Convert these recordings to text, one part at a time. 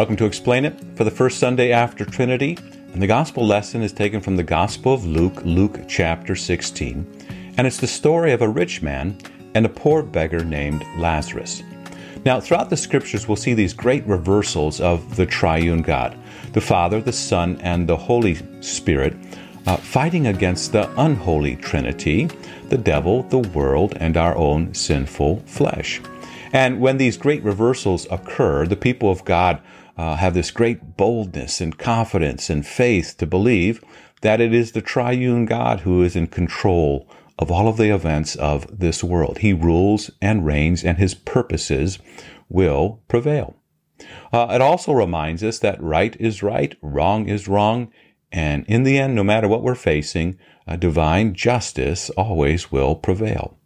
Welcome to Explain It for the first Sunday after Trinity. And the gospel lesson is taken from the Gospel of Luke, Luke chapter 16. And it's the story of a rich man and a poor beggar named Lazarus. Now, throughout the scriptures, we'll see these great reversals of the triune God the Father, the Son, and the Holy Spirit uh, fighting against the unholy Trinity, the devil, the world, and our own sinful flesh. And when these great reversals occur, the people of God uh, have this great boldness and confidence and faith to believe that it is the triune God who is in control of all of the events of this world. He rules and reigns, and his purposes will prevail. Uh, it also reminds us that right is right, wrong is wrong, and in the end, no matter what we're facing, divine justice always will prevail.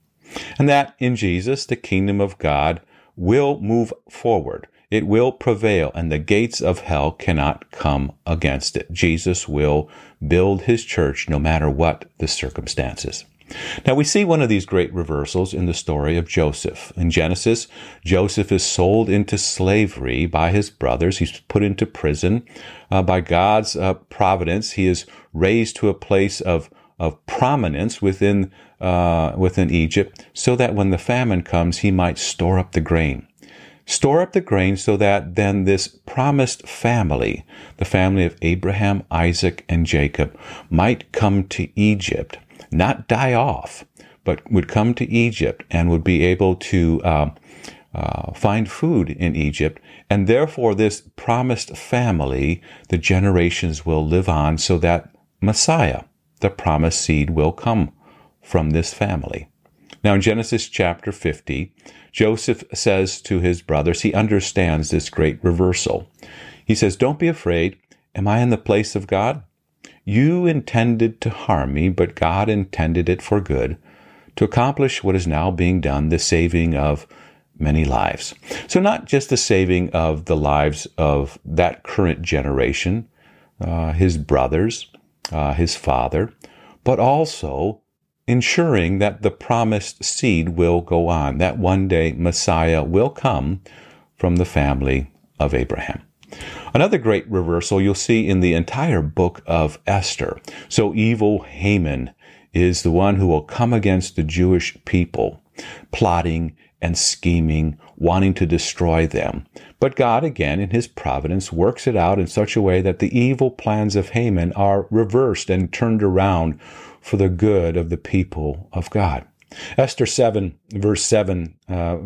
And that in Jesus, the kingdom of God will move forward. It will prevail, and the gates of hell cannot come against it. Jesus will build his church no matter what the circumstances. Now we see one of these great reversals in the story of Joseph. In Genesis, Joseph is sold into slavery by his brothers. He's put into prison. Uh, by God's uh, providence, he is raised to a place of, of prominence within, uh, within Egypt so that when the famine comes, he might store up the grain. Store up the grain so that then this promised family, the family of Abraham, Isaac, and Jacob, might come to Egypt not die off, but would come to Egypt and would be able to uh, uh, find food in Egypt. And therefore, this promised family, the generations will live on so that Messiah, the promised seed, will come from this family. Now, in Genesis chapter 50, Joseph says to his brothers, he understands this great reversal. He says, Don't be afraid. Am I in the place of God? You intended to harm me, but God intended it for good, to accomplish what is now being done, the saving of many lives. So, not just the saving of the lives of that current generation, uh, his brothers, uh, his father, but also ensuring that the promised seed will go on, that one day Messiah will come from the family of Abraham. Another great reversal you'll see in the entire book of Esther. So evil Haman is the one who will come against the Jewish people, plotting and scheming, wanting to destroy them. But God, again, in his providence, works it out in such a way that the evil plans of Haman are reversed and turned around for the good of the people of God. Esther 7, verse 7, uh,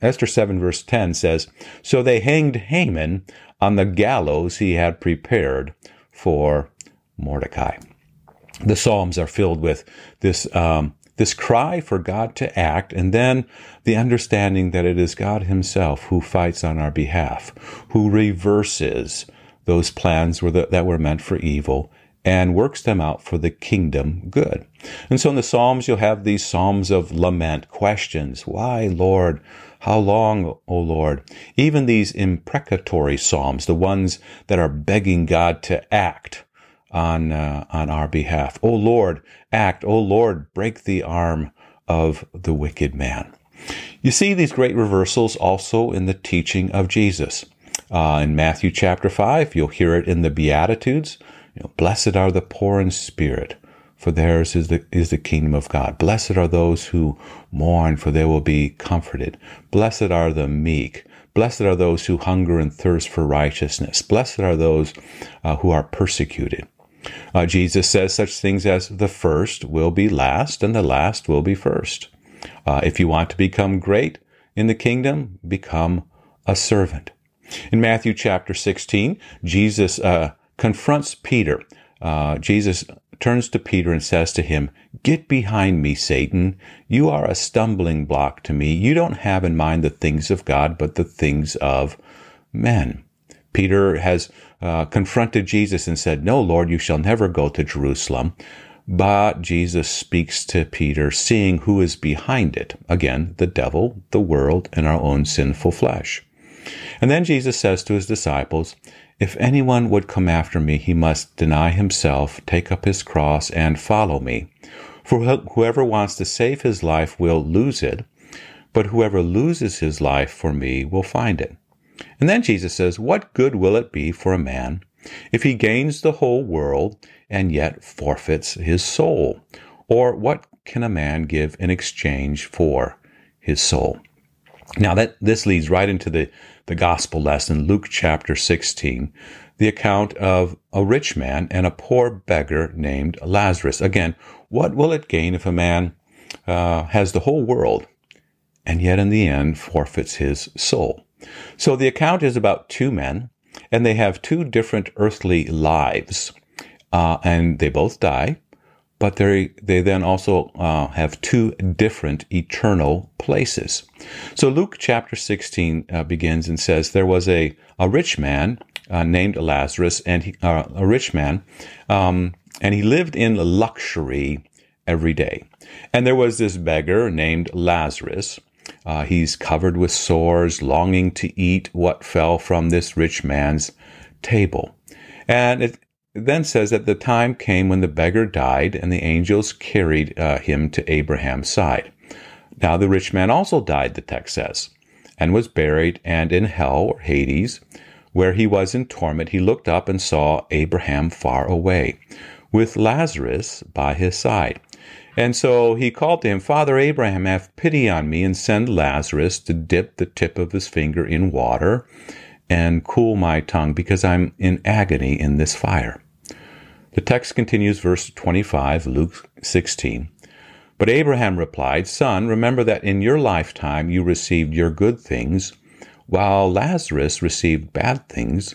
Esther 7, verse 10 says, So they hanged Haman on the gallows he had prepared for Mordecai. The Psalms are filled with this, um, this cry for God to act, and then the understanding that it is God Himself who fights on our behalf, who reverses those plans that were meant for evil and works them out for the kingdom good. And so in the Psalms, you'll have these Psalms of lament, questions. Why, Lord? How long, O Lord? Even these imprecatory Psalms, the ones that are begging God to act on, uh, on our behalf. O Lord, act. O Lord, break the arm of the wicked man. You see these great reversals also in the teaching of Jesus. Uh, in Matthew chapter 5, you'll hear it in the Beatitudes. You know, Blessed are the poor in spirit, for theirs is the, is the kingdom of God. Blessed are those who mourn, for they will be comforted. Blessed are the meek. Blessed are those who hunger and thirst for righteousness. Blessed are those uh, who are persecuted. Uh, Jesus says such things as the first will be last and the last will be first. Uh, if you want to become great in the kingdom, become a servant. In Matthew chapter 16, Jesus uh, confronts Peter. Uh, Jesus turns to Peter and says to him, Get behind me, Satan. You are a stumbling block to me. You don't have in mind the things of God, but the things of men. Peter has uh, confronted Jesus and said, No, Lord, you shall never go to Jerusalem. But Jesus speaks to Peter, seeing who is behind it. Again, the devil, the world, and our own sinful flesh. And then Jesus says to his disciples, If anyone would come after me, he must deny himself, take up his cross, and follow me. For whoever wants to save his life will lose it, but whoever loses his life for me will find it. And then Jesus says, What good will it be for a man if he gains the whole world and yet forfeits his soul? Or what can a man give in exchange for his soul? Now that this leads right into the, the gospel lesson, Luke chapter 16, the account of a rich man and a poor beggar named Lazarus. Again, what will it gain if a man uh, has the whole world and yet in the end forfeits his soul? So the account is about two men, and they have two different earthly lives, uh, and they both die, but they they then also uh, have two different eternal places. So Luke chapter 16 uh, begins and says there was a a rich man uh, named Lazarus, and he, uh, a rich man, um, and he lived in luxury every day. And there was this beggar named Lazarus. Uh, he's covered with sores, longing to eat what fell from this rich man's table. And it then says that the time came when the beggar died, and the angels carried uh, him to Abraham's side. Now the rich man also died, the text says, and was buried, and in hell or Hades, where he was in torment, he looked up and saw Abraham far away, with Lazarus by his side. And so he called to him, Father Abraham, have pity on me and send Lazarus to dip the tip of his finger in water and cool my tongue because I'm in agony in this fire. The text continues, verse 25, Luke 16. But Abraham replied, Son, remember that in your lifetime you received your good things, while Lazarus received bad things,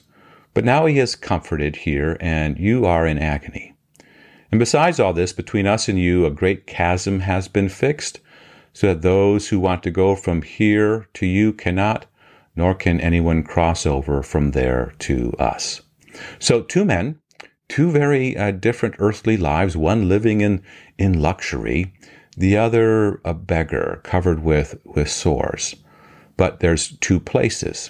but now he is comforted here, and you are in agony. And besides all this, between us and you, a great chasm has been fixed, so that those who want to go from here to you cannot, nor can anyone cross over from there to us. So, two men, two very uh, different earthly lives, one living in, in luxury, the other a beggar covered with, with sores. But there's two places.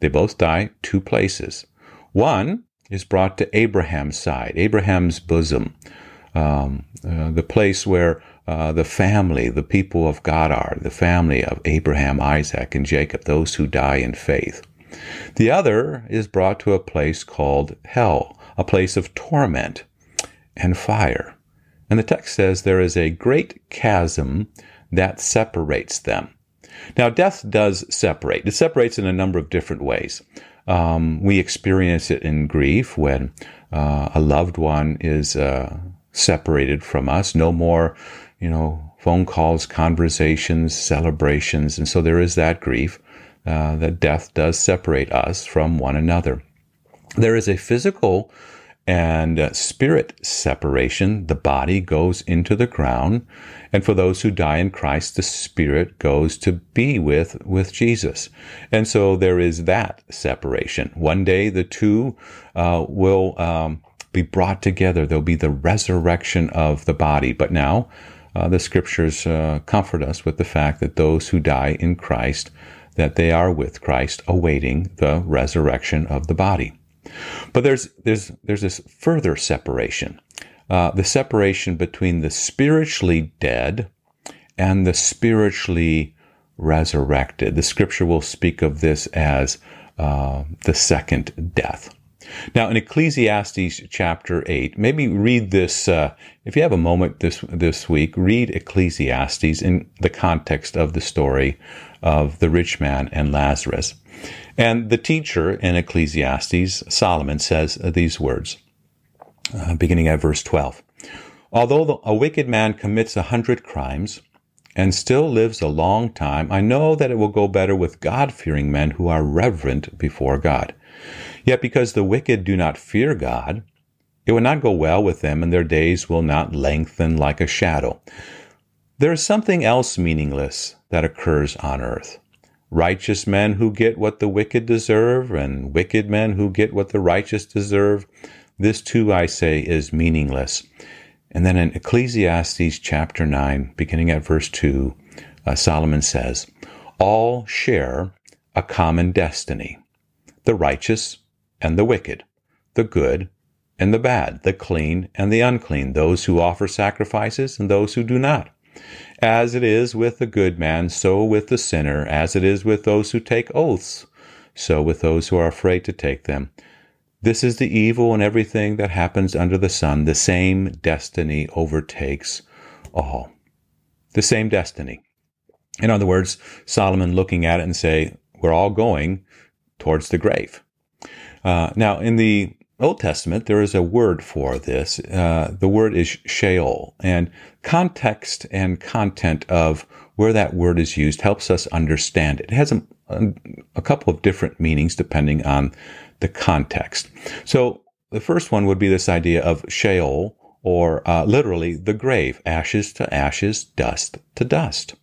They both die, two places. One is brought to Abraham's side, Abraham's bosom, um, uh, the place where uh, the family, the people of God are, the family of Abraham, Isaac, and Jacob, those who die in faith. The other is brought to a place called hell, a place of torment and fire. And the text says there is a great chasm that separates them. Now, death does separate. It separates in a number of different ways. Um, we experience it in grief when uh, a loved one is uh, separated from us. No more, you know, phone calls, conversations, celebrations. And so there is that grief uh, that death does separate us from one another. There is a physical and uh, spirit separation. The body goes into the ground. And for those who die in Christ, the spirit goes to be with, with Jesus. And so there is that separation. One day the two uh, will um, be brought together. There'll be the resurrection of the body. But now, uh, the scriptures uh, comfort us with the fact that those who die in Christ, that they are with Christ, awaiting the resurrection of the body. But there's there's there's this further separation, uh, the separation between the spiritually dead and the spiritually resurrected. The Scripture will speak of this as uh, the second death. Now, in Ecclesiastes chapter 8, maybe read this, uh, if you have a moment this, this week, read Ecclesiastes in the context of the story of the rich man and Lazarus. And the teacher in Ecclesiastes, Solomon, says these words, uh, beginning at verse 12. Although a wicked man commits a hundred crimes and still lives a long time, I know that it will go better with God fearing men who are reverent before God. Yet because the wicked do not fear God, it will not go well with them, and their days will not lengthen like a shadow. There is something else meaningless that occurs on earth. Righteous men who get what the wicked deserve, and wicked men who get what the righteous deserve. This too, I say, is meaningless. And then in Ecclesiastes chapter 9, beginning at verse 2, uh, Solomon says, All share a common destiny. The righteous and the wicked, the good and the bad, the clean and the unclean, those who offer sacrifices and those who do not. As it is with the good man, so with the sinner, as it is with those who take oaths, so with those who are afraid to take them. This is the evil in everything that happens under the sun. The same destiny overtakes all. The same destiny. In other words, Solomon looking at it and say, we're all going towards the grave. Uh, now, in the Old Testament, there is a word for this. Uh, the word is Sheol, and context and content of where that word is used helps us understand it. It has a, a couple of different meanings depending on the context. So, the first one would be this idea of Sheol, or uh, literally the grave, ashes to ashes, dust to dust.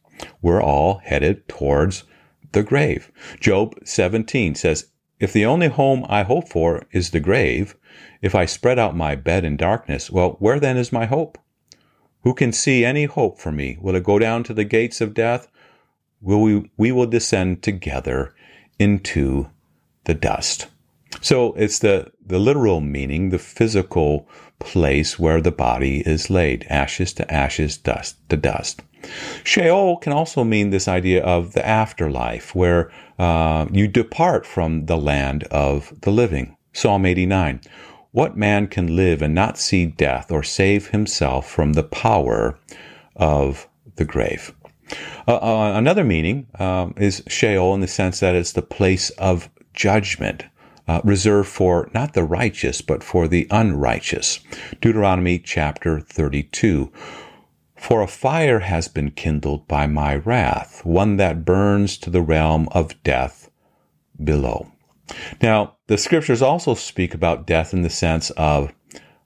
We're all headed towards the grave. Job 17 says, if the only home I hope for is the grave, if I spread out my bed in darkness, well, where then is my hope? Who can see any hope for me? Will it go down to the gates of death? Will we, we will descend together into the dust. So it's the, the literal meaning, the physical place where the body is laid, ashes to ashes, dust to dust. Sheol can also mean this idea of the afterlife, where uh, you depart from the land of the living. Psalm 89. What man can live and not see death or save himself from the power of the grave? Uh, uh, another meaning um, is Sheol in the sense that it's the place of judgment. Uh, reserved for not the righteous, but for the unrighteous. Deuteronomy chapter 32. For a fire has been kindled by my wrath, one that burns to the realm of death below. Now, the scriptures also speak about death in the sense of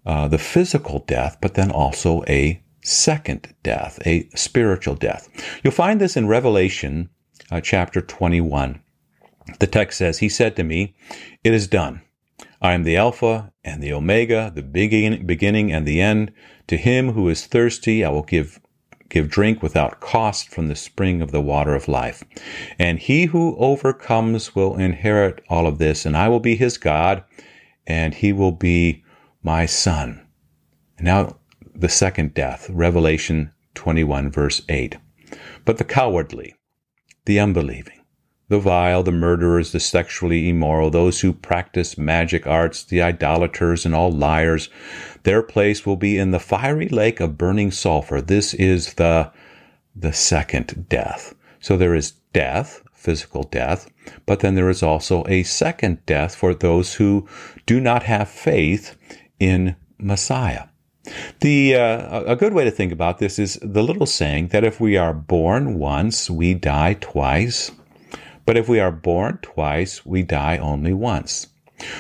uh, the physical death, but then also a second death, a spiritual death. You'll find this in Revelation uh, chapter 21. The text says, He said to me, It is done. I am the Alpha and the Omega, the beginning and the end. To him who is thirsty, I will give give drink without cost from the spring of the water of life. And he who overcomes will inherit all of this, and I will be his God, and he will be my son. Now, the second death, Revelation 21, verse 8. But the cowardly, the unbelieving, the vile, the murderers, the sexually immoral, those who practice magic arts, the idolaters, and all liars. Their place will be in the fiery lake of burning sulfur. This is the, the second death. So there is death, physical death, but then there is also a second death for those who do not have faith in Messiah. The uh, a good way to think about this is the little saying that if we are born once, we die twice. But if we are born twice, we die only once.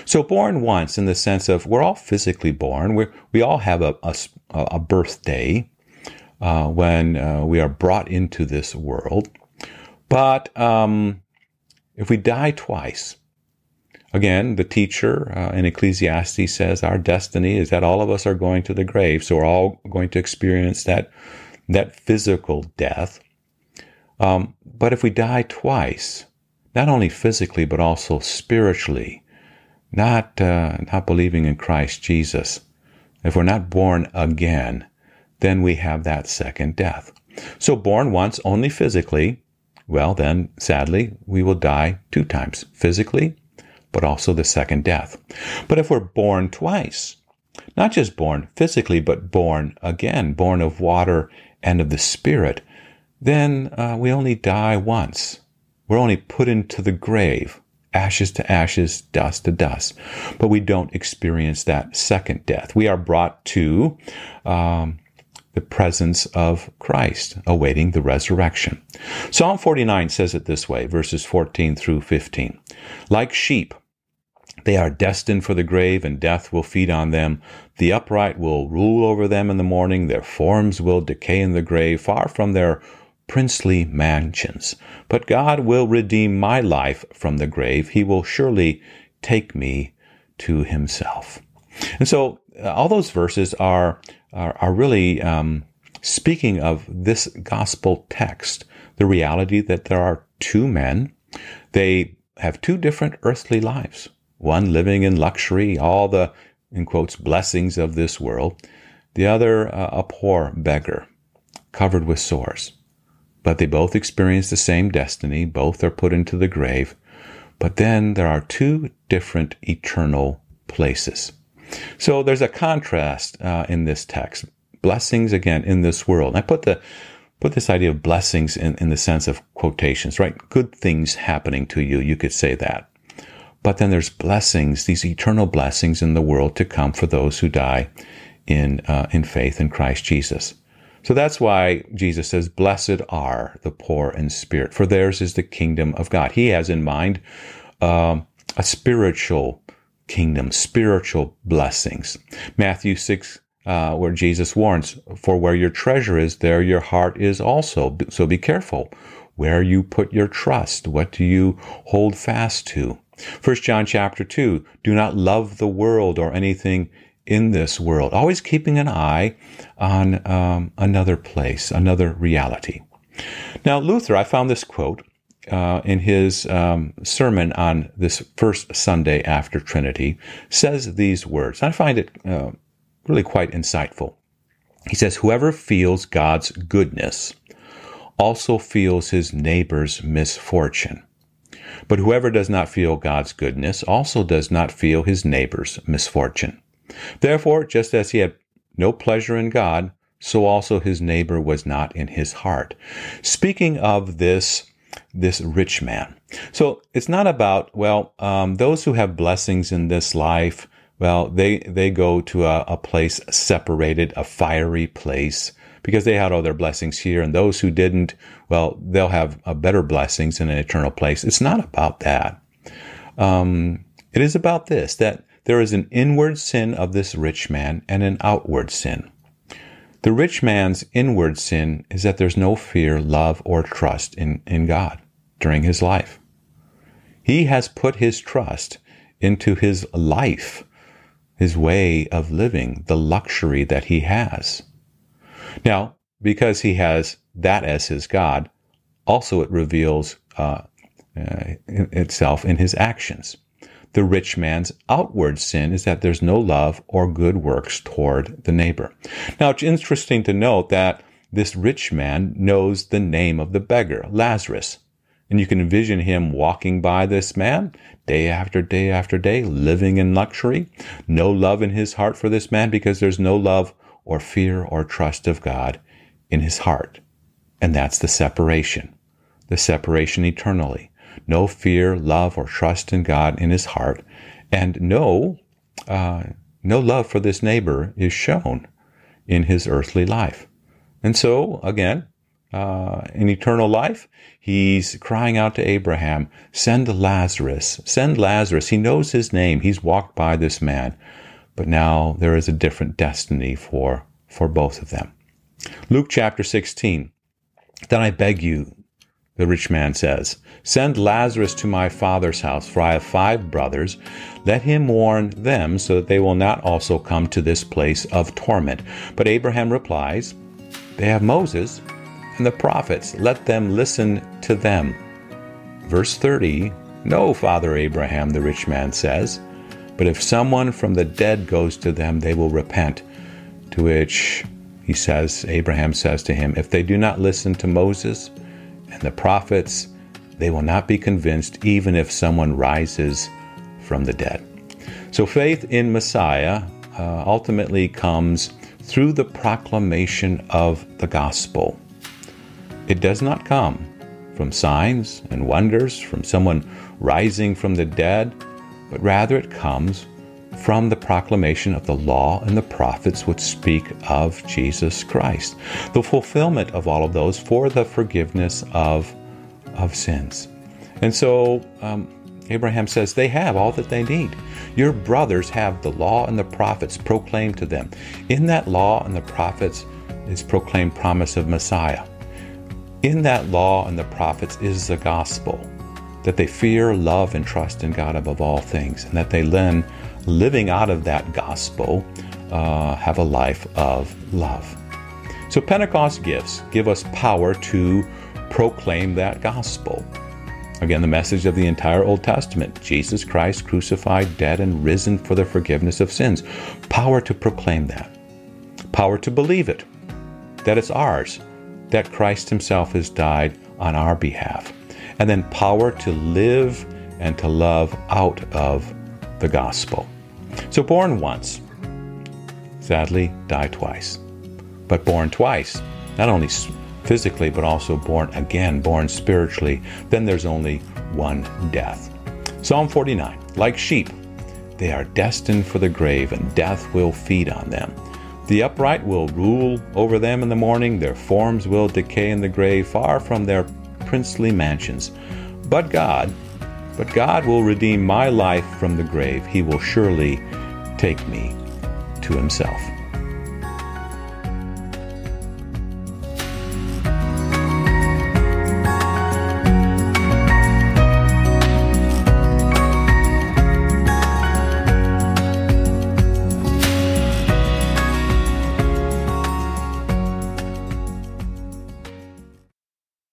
So, born once in the sense of we're all physically born, we we all have a, a, a birthday uh, when uh, we are brought into this world. But um, if we die twice, again, the teacher uh, in Ecclesiastes says our destiny is that all of us are going to the grave. So, we're all going to experience that, that physical death. Um, but if we die twice, not only physically, but also spiritually, not, uh, not believing in Christ Jesus. If we're not born again, then we have that second death. So, born once only physically, well, then sadly, we will die two times physically, but also the second death. But if we're born twice, not just born physically, but born again, born of water and of the Spirit, then uh, we only die once. We're only put into the grave, ashes to ashes, dust to dust. But we don't experience that second death. We are brought to um, the presence of Christ, awaiting the resurrection. Psalm 49 says it this way, verses 14 through 15. Like sheep, they are destined for the grave, and death will feed on them. The upright will rule over them in the morning. Their forms will decay in the grave, far from their princely mansions. But God will redeem my life from the grave. He will surely take me to himself. And so uh, all those verses are, are, are really um, speaking of this gospel text, the reality that there are two men. They have two different earthly lives. One living in luxury, all the, in quotes, blessings of this world. The other, uh, a poor beggar, covered with sores but they both experience the same destiny. Both are put into the grave. But then there are two different eternal places. So there's a contrast uh, in this text. Blessings again in this world. I put the put this idea of blessings in, in the sense of quotations, right? Good things happening to you. You could say that. But then there's blessings, these eternal blessings in the world to come for those who die in uh, in faith in Christ Jesus. So that's why Jesus says, Blessed are the poor in spirit, for theirs is the kingdom of God. He has in mind uh, a spiritual kingdom, spiritual blessings. Matthew 6, uh, where Jesus warns, For where your treasure is, there your heart is also. So be careful where you put your trust. What do you hold fast to? First John chapter 2, do not love the world or anything in this world, always keeping an eye on um, another place, another reality. Now, Luther, I found this quote uh, in his um, sermon on this first Sunday after Trinity, says these words. I find it uh, really quite insightful. He says, Whoever feels God's goodness also feels his neighbor's misfortune. But whoever does not feel God's goodness also does not feel his neighbor's misfortune. Therefore, just as he had no pleasure in God, so also his neighbor was not in his heart. Speaking of this, this rich man. So it's not about, well, um, those who have blessings in this life, well, they, they go to a, a place separated, a fiery place, because they had all their blessings here. And those who didn't, well, they'll have a better blessings in an eternal place. It's not about that. Um, it is about this, that there is an inward sin of this rich man and an outward sin. The rich man's inward sin is that there's no fear, love, or trust in, in God during his life. He has put his trust into his life, his way of living, the luxury that he has. Now, because he has that as his God, also it reveals uh, uh, itself in his actions. The rich man's outward sin is that there's no love or good works toward the neighbor. Now, it's interesting to note that this rich man knows the name of the beggar, Lazarus. And you can envision him walking by this man day after day after day, living in luxury. No love in his heart for this man because there's no love or fear or trust of God in his heart. And that's the separation, the separation eternally no fear, love, or trust in God in his heart, and no, uh, no love for this neighbor is shown in his earthly life. And so, again, uh, in eternal life, he's crying out to Abraham, send Lazarus, send Lazarus. He knows his name. He's walked by this man. But now there is a different destiny for, for both of them. Luke chapter 16. Then I beg you, the rich man says, Send Lazarus to my father's house, for I have five brothers. Let him warn them, so that they will not also come to this place of torment. But Abraham replies, They have Moses and the prophets. Let them listen to them. Verse 30 No, Father Abraham, the rich man says, but if someone from the dead goes to them, they will repent. To which he says, Abraham says to him, If they do not listen to Moses, and the prophets, they will not be convinced even if someone rises from the dead. So faith in Messiah uh, ultimately comes through the proclamation of the gospel. It does not come from signs and wonders, from someone rising from the dead, but rather it comes from the proclamation of the law and the prophets which speak of Jesus Christ. The fulfillment of all of those for the forgiveness of, of sins. And so um, Abraham says they have all that they need. Your brothers have the law and the prophets proclaimed to them. In that law and the prophets is proclaimed promise of Messiah. In that law and the prophets is the gospel that they fear, love, and trust in God above all things, and that they then living out of that gospel, uh, have a life of love. So, Pentecost gifts give us power to proclaim that gospel. Again, the message of the entire Old Testament Jesus Christ crucified, dead, and risen for the forgiveness of sins. Power to proclaim that. Power to believe it, that it's ours, that Christ Himself has died on our behalf. And then power to live and to love out of the gospel. So, born once, sadly, die twice. But born twice, not only physically, but also born again, born spiritually, then there's only one death. Psalm 49 Like sheep, they are destined for the grave, and death will feed on them. The upright will rule over them in the morning, their forms will decay in the grave, far from their princely mansions. But God, but God will redeem my life from the grave. He will surely take me to himself.